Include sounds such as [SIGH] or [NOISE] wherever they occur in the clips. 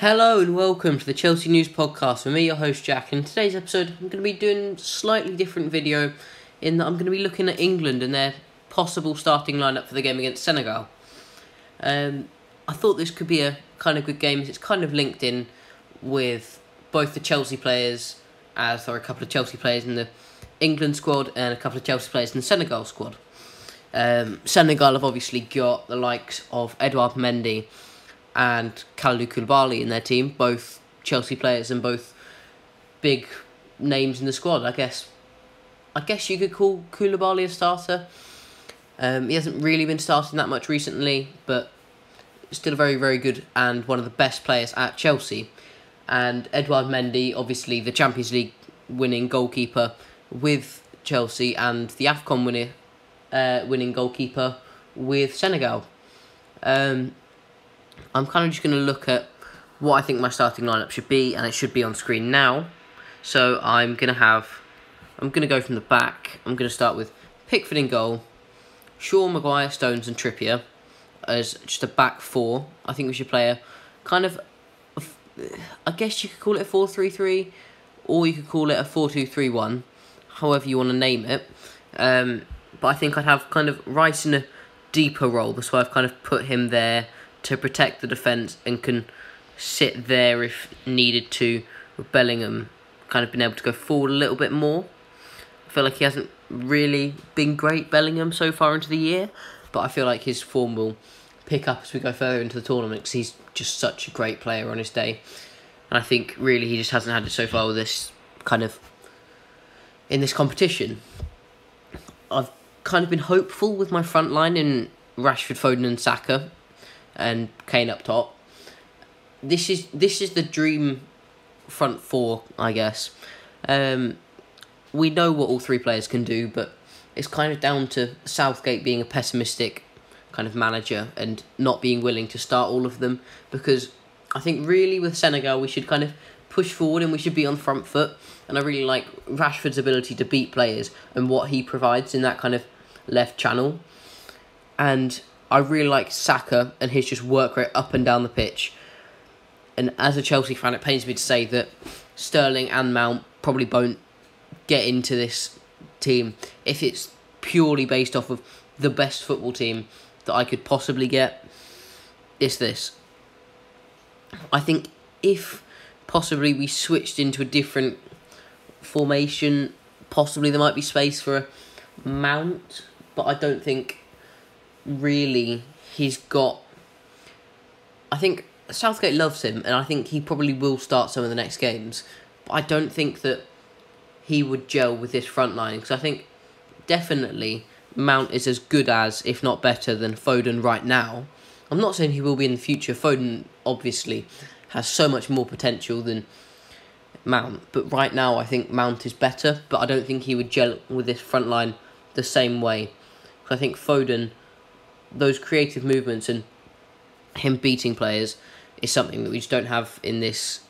Hello and welcome to the Chelsea News Podcast with me, your host Jack. In today's episode, I'm going to be doing a slightly different video in that I'm going to be looking at England and their possible starting lineup for the game against Senegal. Um, I thought this could be a kind of good game. It's kind of linked in with both the Chelsea players, as there are a couple of Chelsea players in the England squad and a couple of Chelsea players in the Senegal squad. Um, Senegal have obviously got the likes of Edouard Mendy and Kalidou Koulibaly in their team, both Chelsea players and both big names in the squad. I guess, I guess you could call Koulibaly a starter. Um, he hasn't really been starting that much recently, but still a very very good and one of the best players at Chelsea. And Edouard Mendy, obviously the Champions League winning goalkeeper with Chelsea and the Afcon winner, uh, winning goalkeeper with Senegal. Um, I'm kind of just going to look at what I think my starting lineup should be, and it should be on screen now. So I'm going to have, I'm going to go from the back. I'm going to start with Pickford in goal, Shaw, Maguire, Stones, and Trippier as just a back four. I think we should play a kind of, I guess you could call it a 4 3 3, or you could call it a 4 2 3 1, however you want to name it. Um, but I think I'd have kind of Rice in a deeper role. That's why I've kind of put him there to protect the defence and can sit there if needed to with Bellingham kind of been able to go forward a little bit more. I feel like he hasn't really been great, Bellingham, so far into the year, but I feel like his form will pick up as we go further into the tournament because he's just such a great player on his day. And I think really he just hasn't had it so far with this kind of in this competition. I've kind of been hopeful with my front line in Rashford, Foden, and Saka and Kane up top. This is this is the dream front four, I guess. Um, we know what all three players can do, but it's kind of down to Southgate being a pessimistic kind of manager and not being willing to start all of them because I think really with Senegal we should kind of push forward and we should be on front foot and I really like Rashford's ability to beat players and what he provides in that kind of left channel and I really like Saka and his just work rate up and down the pitch. And as a Chelsea fan, it pains me to say that Sterling and Mount probably won't get into this team if it's purely based off of the best football team that I could possibly get. It's this. I think if possibly we switched into a different formation, possibly there might be space for a Mount, but I don't think really he's got. I think Southgate loves him, and I think he probably will start some of the next games. But I don't think that he would gel with this front line because I think definitely Mount is as good as, if not better, than Foden right now. I'm not saying he will be in the future. Foden obviously has so much more potential than Mount, but right now I think Mount is better. But I don't think he would gel with this front line the same way. Because I think Foden those creative movements and him beating players is something that we just don't have in this.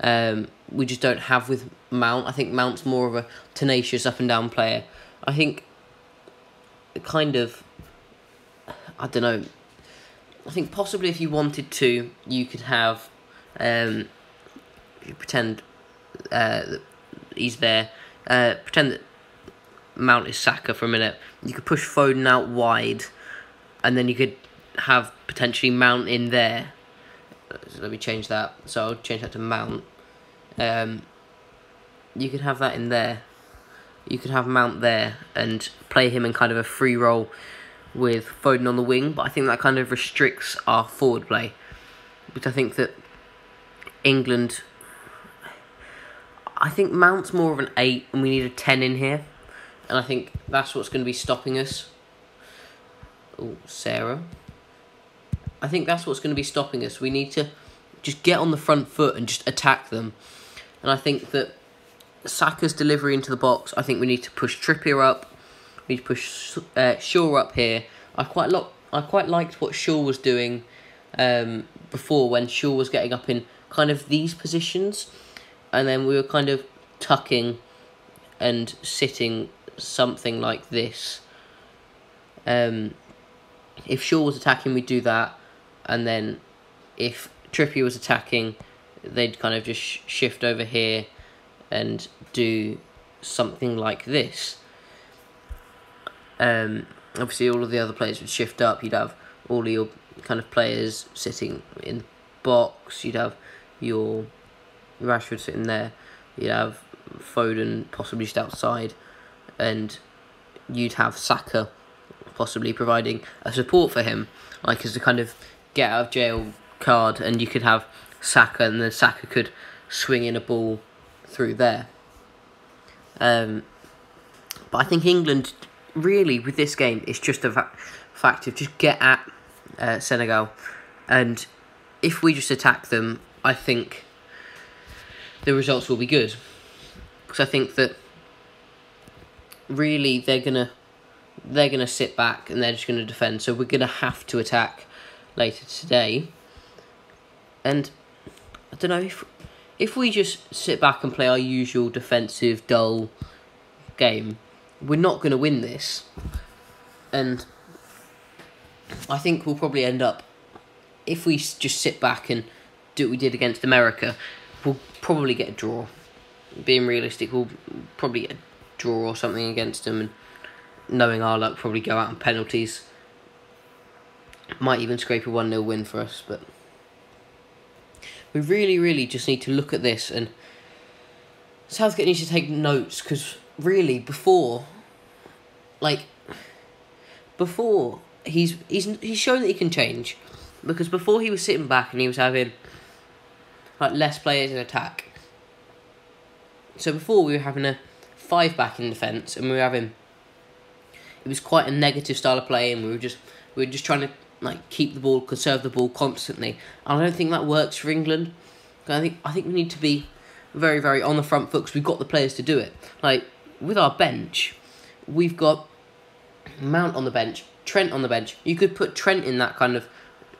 Um, we just don't have with Mount. I think Mount's more of a tenacious up and down player. I think kind of I don't know. I think possibly if you wanted to, you could have um, pretend uh, that he's there. Uh, pretend that Mount is Saka for a minute. You could push Foden out wide and then you could have potentially mount in there. So let me change that. So I'll change that to mount. Um, you could have that in there. You could have mount there and play him in kind of a free role with Foden on the wing, but I think that kind of restricts our forward play. Because I think that England. I think Mount's more of an 8 and we need a 10 in here. And I think that's what's going to be stopping us. Oh, Sarah. I think that's what's going to be stopping us. We need to just get on the front foot and just attack them. And I think that Saka's delivery into the box, I think we need to push Trippier up. We need to push uh, Shaw up here. I quite lo- I quite liked what Shaw was doing um, before when Shaw was getting up in kind of these positions. And then we were kind of tucking and sitting something like this. Um, if Shaw was attacking, we'd do that, and then if Trippier was attacking, they'd kind of just sh- shift over here and do something like this. Um, obviously, all of the other players would shift up. You'd have all your kind of players sitting in the box. You'd have your Rashford sitting there. You'd have Foden possibly just outside, and you'd have Saka possibly providing a support for him, like as a kind of get out of jail card, and you could have Saka, and then Saka could swing in a ball through there. Um, but I think England really with this game it's just a fa- fact of just get at uh, Senegal, and if we just attack them, I think the results will be good. Because I think that really they're gonna they're gonna sit back and they're just gonna defend. So we're gonna have to attack later today. And I don't know if if we just sit back and play our usual defensive dull game, we're not gonna win this. And I think we'll probably end up if we just sit back and do what we did against America, we'll probably get a draw. Being realistic, we'll probably get a draw or something against them, and knowing our luck, probably go out on penalties. Might even scrape a 1 0 win for us, but we really, really just need to look at this and Southgate needs to take notes because really before, like, before he's he's he's shown that he can change because before he was sitting back and he was having like less players in attack. So before we were having a five back in defence and we were having it was quite a negative style of play and we were just we were just trying to like keep the ball, conserve the ball constantly. And I don't think that works for England. I think I think we need to be very very on the front foot because we've got the players to do it. Like with our bench, we've got Mount on the bench, Trent on the bench. You could put Trent in that kind of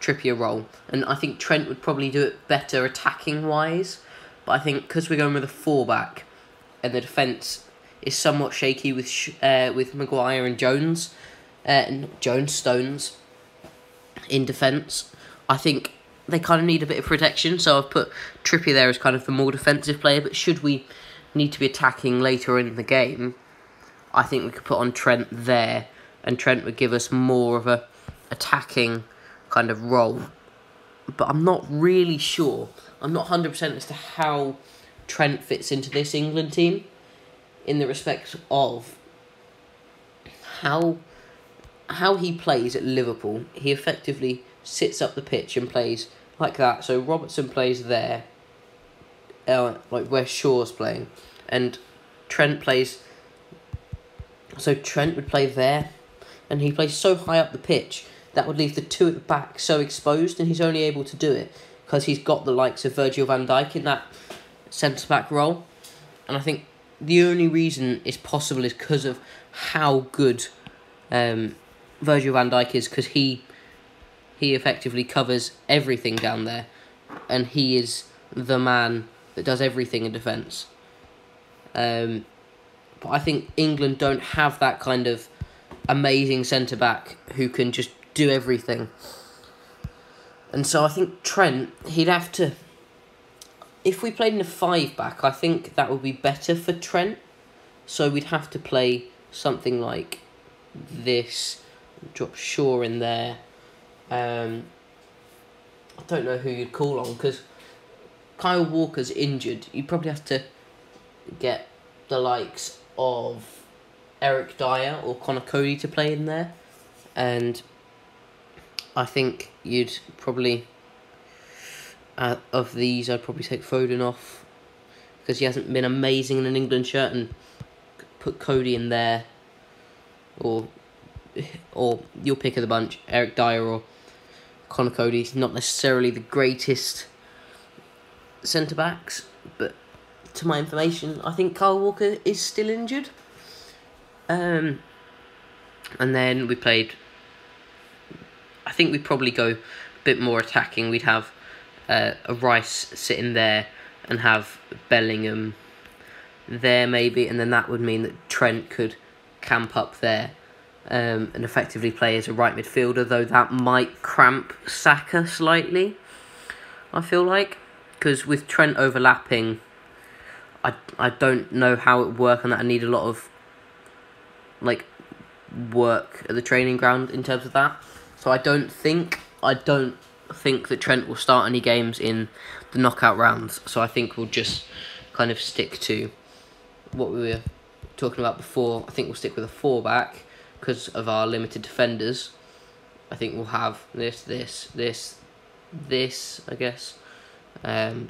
Trippier role, and I think Trent would probably do it better attacking wise. But I think because we're going with a four back, and the defence is somewhat shaky with uh, with Maguire and Jones, uh, and Jones Stones in defence. I think they kind of need a bit of protection, so I've put Trippier there as kind of the more defensive player. But should we need to be attacking later in the game, I think we could put on Trent there, and Trent would give us more of a attacking kind of role. But I'm not really sure. I'm not hundred percent as to how Trent fits into this England team, in the respect of how how he plays at Liverpool. He effectively sits up the pitch and plays like that. So Robertson plays there, uh, like where Shaw's playing, and Trent plays. So Trent would play there, and he plays so high up the pitch that would leave the two at the back so exposed, and he's only able to do it because he's got the likes of Virgil van Dijk in that centre back role, and I think the only reason it's possible is because of how good um, Virgil van Dijk is, because he he effectively covers everything down there, and he is the man that does everything in defence. Um, but I think England don't have that kind of amazing centre back who can just do everything. And so I think Trent, he'd have to. If we played in a five back, I think that would be better for Trent. So we'd have to play something like this, drop Shaw in there. Um, I don't know who you'd call on because Kyle Walker's injured. You probably have to get the likes of Eric Dier or Conor Coady to play in there, and I think you'd probably uh, of these I'd probably take Foden off because he hasn't been amazing in an England shirt and put Coady in there. Or [LAUGHS] or your pick of the bunch Eric Dier or Conor Coady's not necessarily the greatest centre backs but to my information I think Kyle Walker is still injured. Um and then we played I think we'd probably go a bit more attacking. We'd have uh, a Rice sitting there and have Bellingham there maybe, and then that would mean that Trent could camp up there um, and effectively play as a right midfielder, though that might cramp Saka slightly. I feel like because with Trent overlapping, I I don't know how it would work on that. I need a lot of like work at the training ground in terms of that. So I don't think I don't think that Trent will start any games in the knockout rounds. So I think we'll just kind of stick to what we were talking about before. I think we'll stick with a four back because of our limited defenders. I think we'll have this, this, this, this. I guess. Um,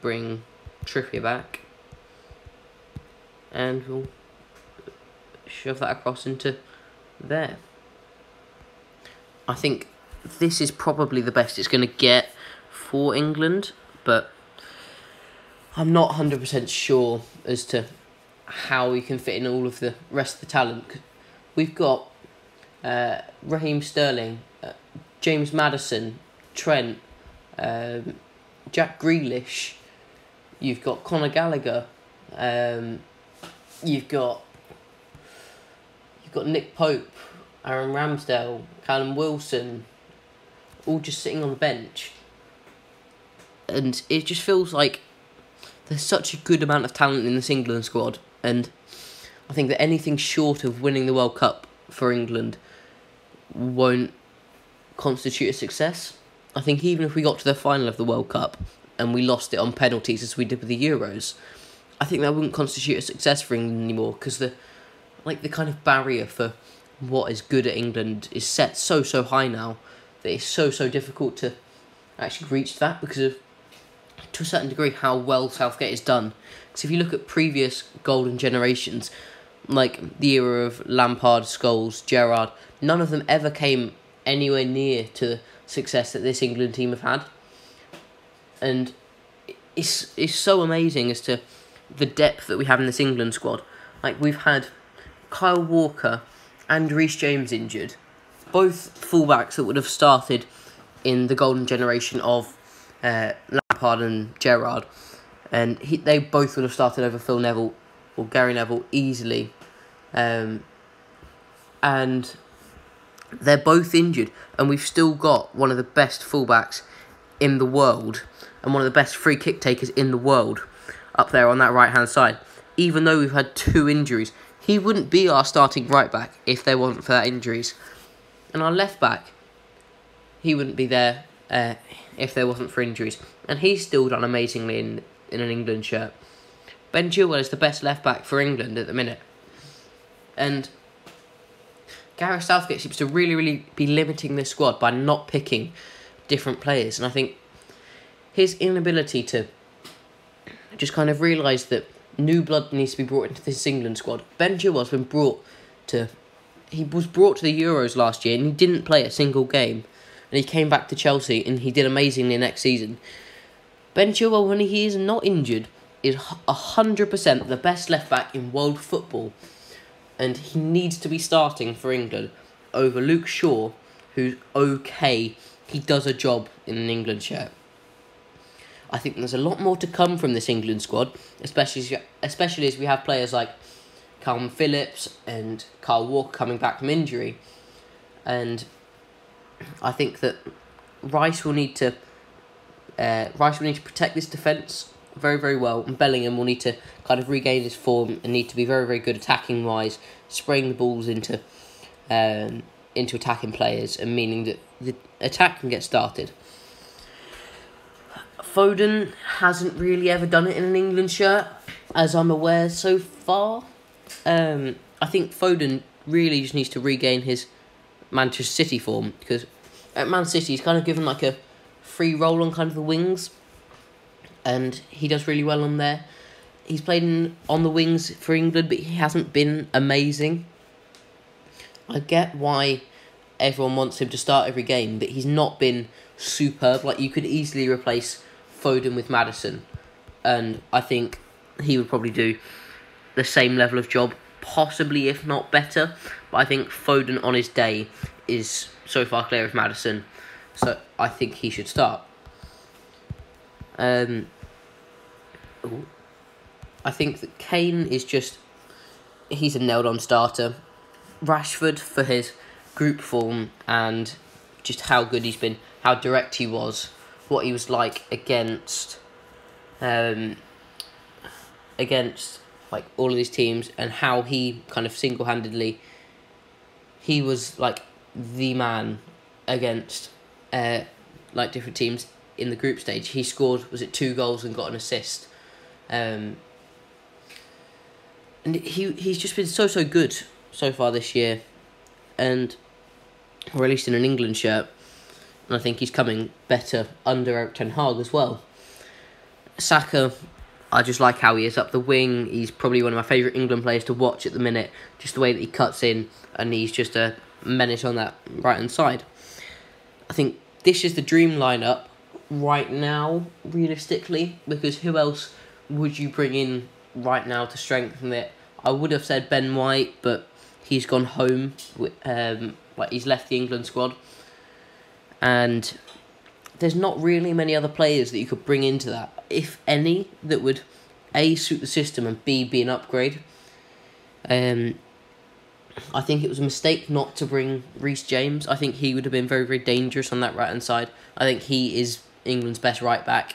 bring Trippier back, and we'll shove that across into there. I think this is probably the best it's going to get for England, but I'm not 100% sure as to how we can fit in all of the rest of the talent. We've got uh, Raheem Sterling, uh, James Maddison, Trent, um, Jack Grealish, you've got Conor Gallagher, um, you've got you've got Nick Pope, Aaron Ramsdale, Callum Wilson, all just sitting on the bench. And it just feels like there's such a good amount of talent in this England squad, and I think that anything short of winning the World Cup for England won't constitute a success. I think even if we got to the final of the World Cup and we lost it on penalties as we did with the Euros, I think that wouldn't constitute a success for England anymore because the like the kind of barrier for what is good at England is set so so high now that it's so so difficult to actually reach that because of to a certain degree how well Southgate is done. Because if you look at previous golden generations, like the era of Lampard, Scholes, Gerrard, none of them ever came anywhere near to the success that this England team have had. And it's it's so amazing as to the depth that we have in this England squad. Like we've had Kyle Walker and Reece James injured, both fullbacks that would have started in the golden generation of uh, Lampard and Gerrard, and he, they both would have started over Phil Neville or Gary Neville easily, um, and they're both injured, and we've still got one of the best fullbacks in the world and one of the best free kick takers in the world up there on that right hand side. Even though we've had two injuries, he wouldn't be our starting right back if there wasn't for that injuries. And our left back, he wouldn't be there uh, if there wasn't for injuries. And he's still done amazingly in, in an England shirt. Ben Chilwell is the best left back for England at the minute. And Gareth Southgate seems to really, really be limiting this squad by not picking different players. And I think his inability to just kind of realise that new blood needs to be brought into this England squad. Ben Chilwell's been brought to. He was brought to the Euros last year and he didn't play a single game. And he came back to Chelsea and he did amazingly next season. Ben Chilwell, when he is not injured, is 100% the best left back in world football. And he needs to be starting for England over Luke Shaw, who's okay. He does a job in an England shirt. I think there's a lot more to come from this England squad, especially especially as we have players like Calvin Phillips and Kyle Walker coming back from injury, and I think that Rice will need to uh, Rice will need to protect this defence very very well, and Bellingham will need to kind of regain his form and need to be very very good attacking wise, spraying the balls into um, into attacking players, and meaning that the attack can get started. Foden hasn't really ever done it in an England shirt, as I'm aware so far. Um, I think Foden really just needs to regain his Manchester City form because at Man City he's kind of given like a free role on kind of the wings, and he does really well on there. He's played in, on the wings for England, but he hasn't been amazing. I get why everyone wants him to start every game, but he's not been superb. Like you could easily replace Foden with Maddison, and I think he would probably do the same level of job, possibly if not better. But I think Foden on his day is so far clear of Maddison, so I think he should start. Um. I think that Kane is just he's a nailed on starter. Rashford for his group form and just how good he's been, how direct he was what he was like against, um, against like all of these teams, and how he kind of single handedly. He was like the man against, uh, like different teams in the group stage. He scored was it two goals and got an assist, um, and he he's just been so so good so far this year, and released in an England shirt, and I think he's coming better under Ten Hag as well. Saka, I just like how he is up the wing. He's probably one of my favourite England players to watch at the minute. Just the way that he cuts in, and he's just a menace on that right hand side. I think this is the dream lineup right now, realistically, because who else would you bring in right now to strengthen it? I would have said Ben White, but he's gone home. Um, like he's left the England squad, and there's not really many other players that you could bring into that, if any, that would a suit the system and b be an upgrade. Um, I think it was a mistake not to bring Reece James. I think he would have been very, very dangerous on that right hand side. I think he is England's best right back,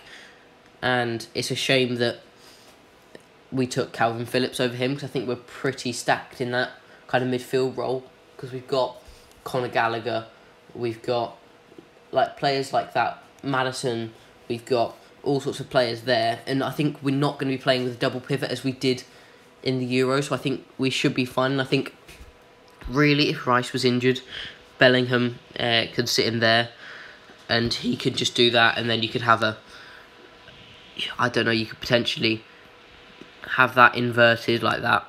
and it's a shame that we took Calvin Phillips over him because I think we're pretty stacked in that kind of midfield role because we've got Conor Gallagher, we've got like players like that, Maddison, we've got all sorts of players there, and I think we're not going to be playing with a double pivot as we did in the Euro, so I think we should be fine. And I think really, if Rice was injured, Bellingham uh, could sit in there, and he could just do that, and then you could have a, I don't know, you could potentially have that inverted like that.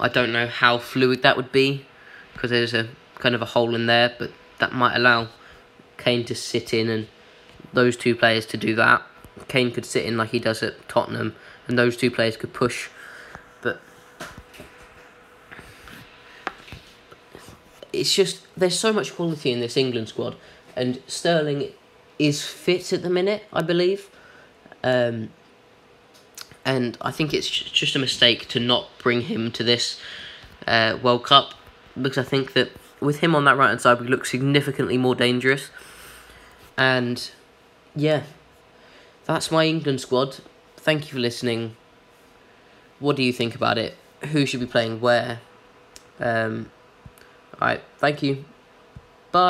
I don't know how fluid that would be, because there's a kind of a hole in there, but that might allow Kane to sit in and those two players to do that. Kane could sit in like he does at Tottenham, and those two players could push. But it's just there's so much quality in this England squad, and Sterling is fit at the minute, I believe. Um, and I think it's just a mistake to not bring him to this uh, World Cup because I think that with him on that right hand side, we look significantly more dangerous. And yeah, that's my England squad. Thank you for listening. What do you think about it? Who should be playing where? Um, Alright, thank you.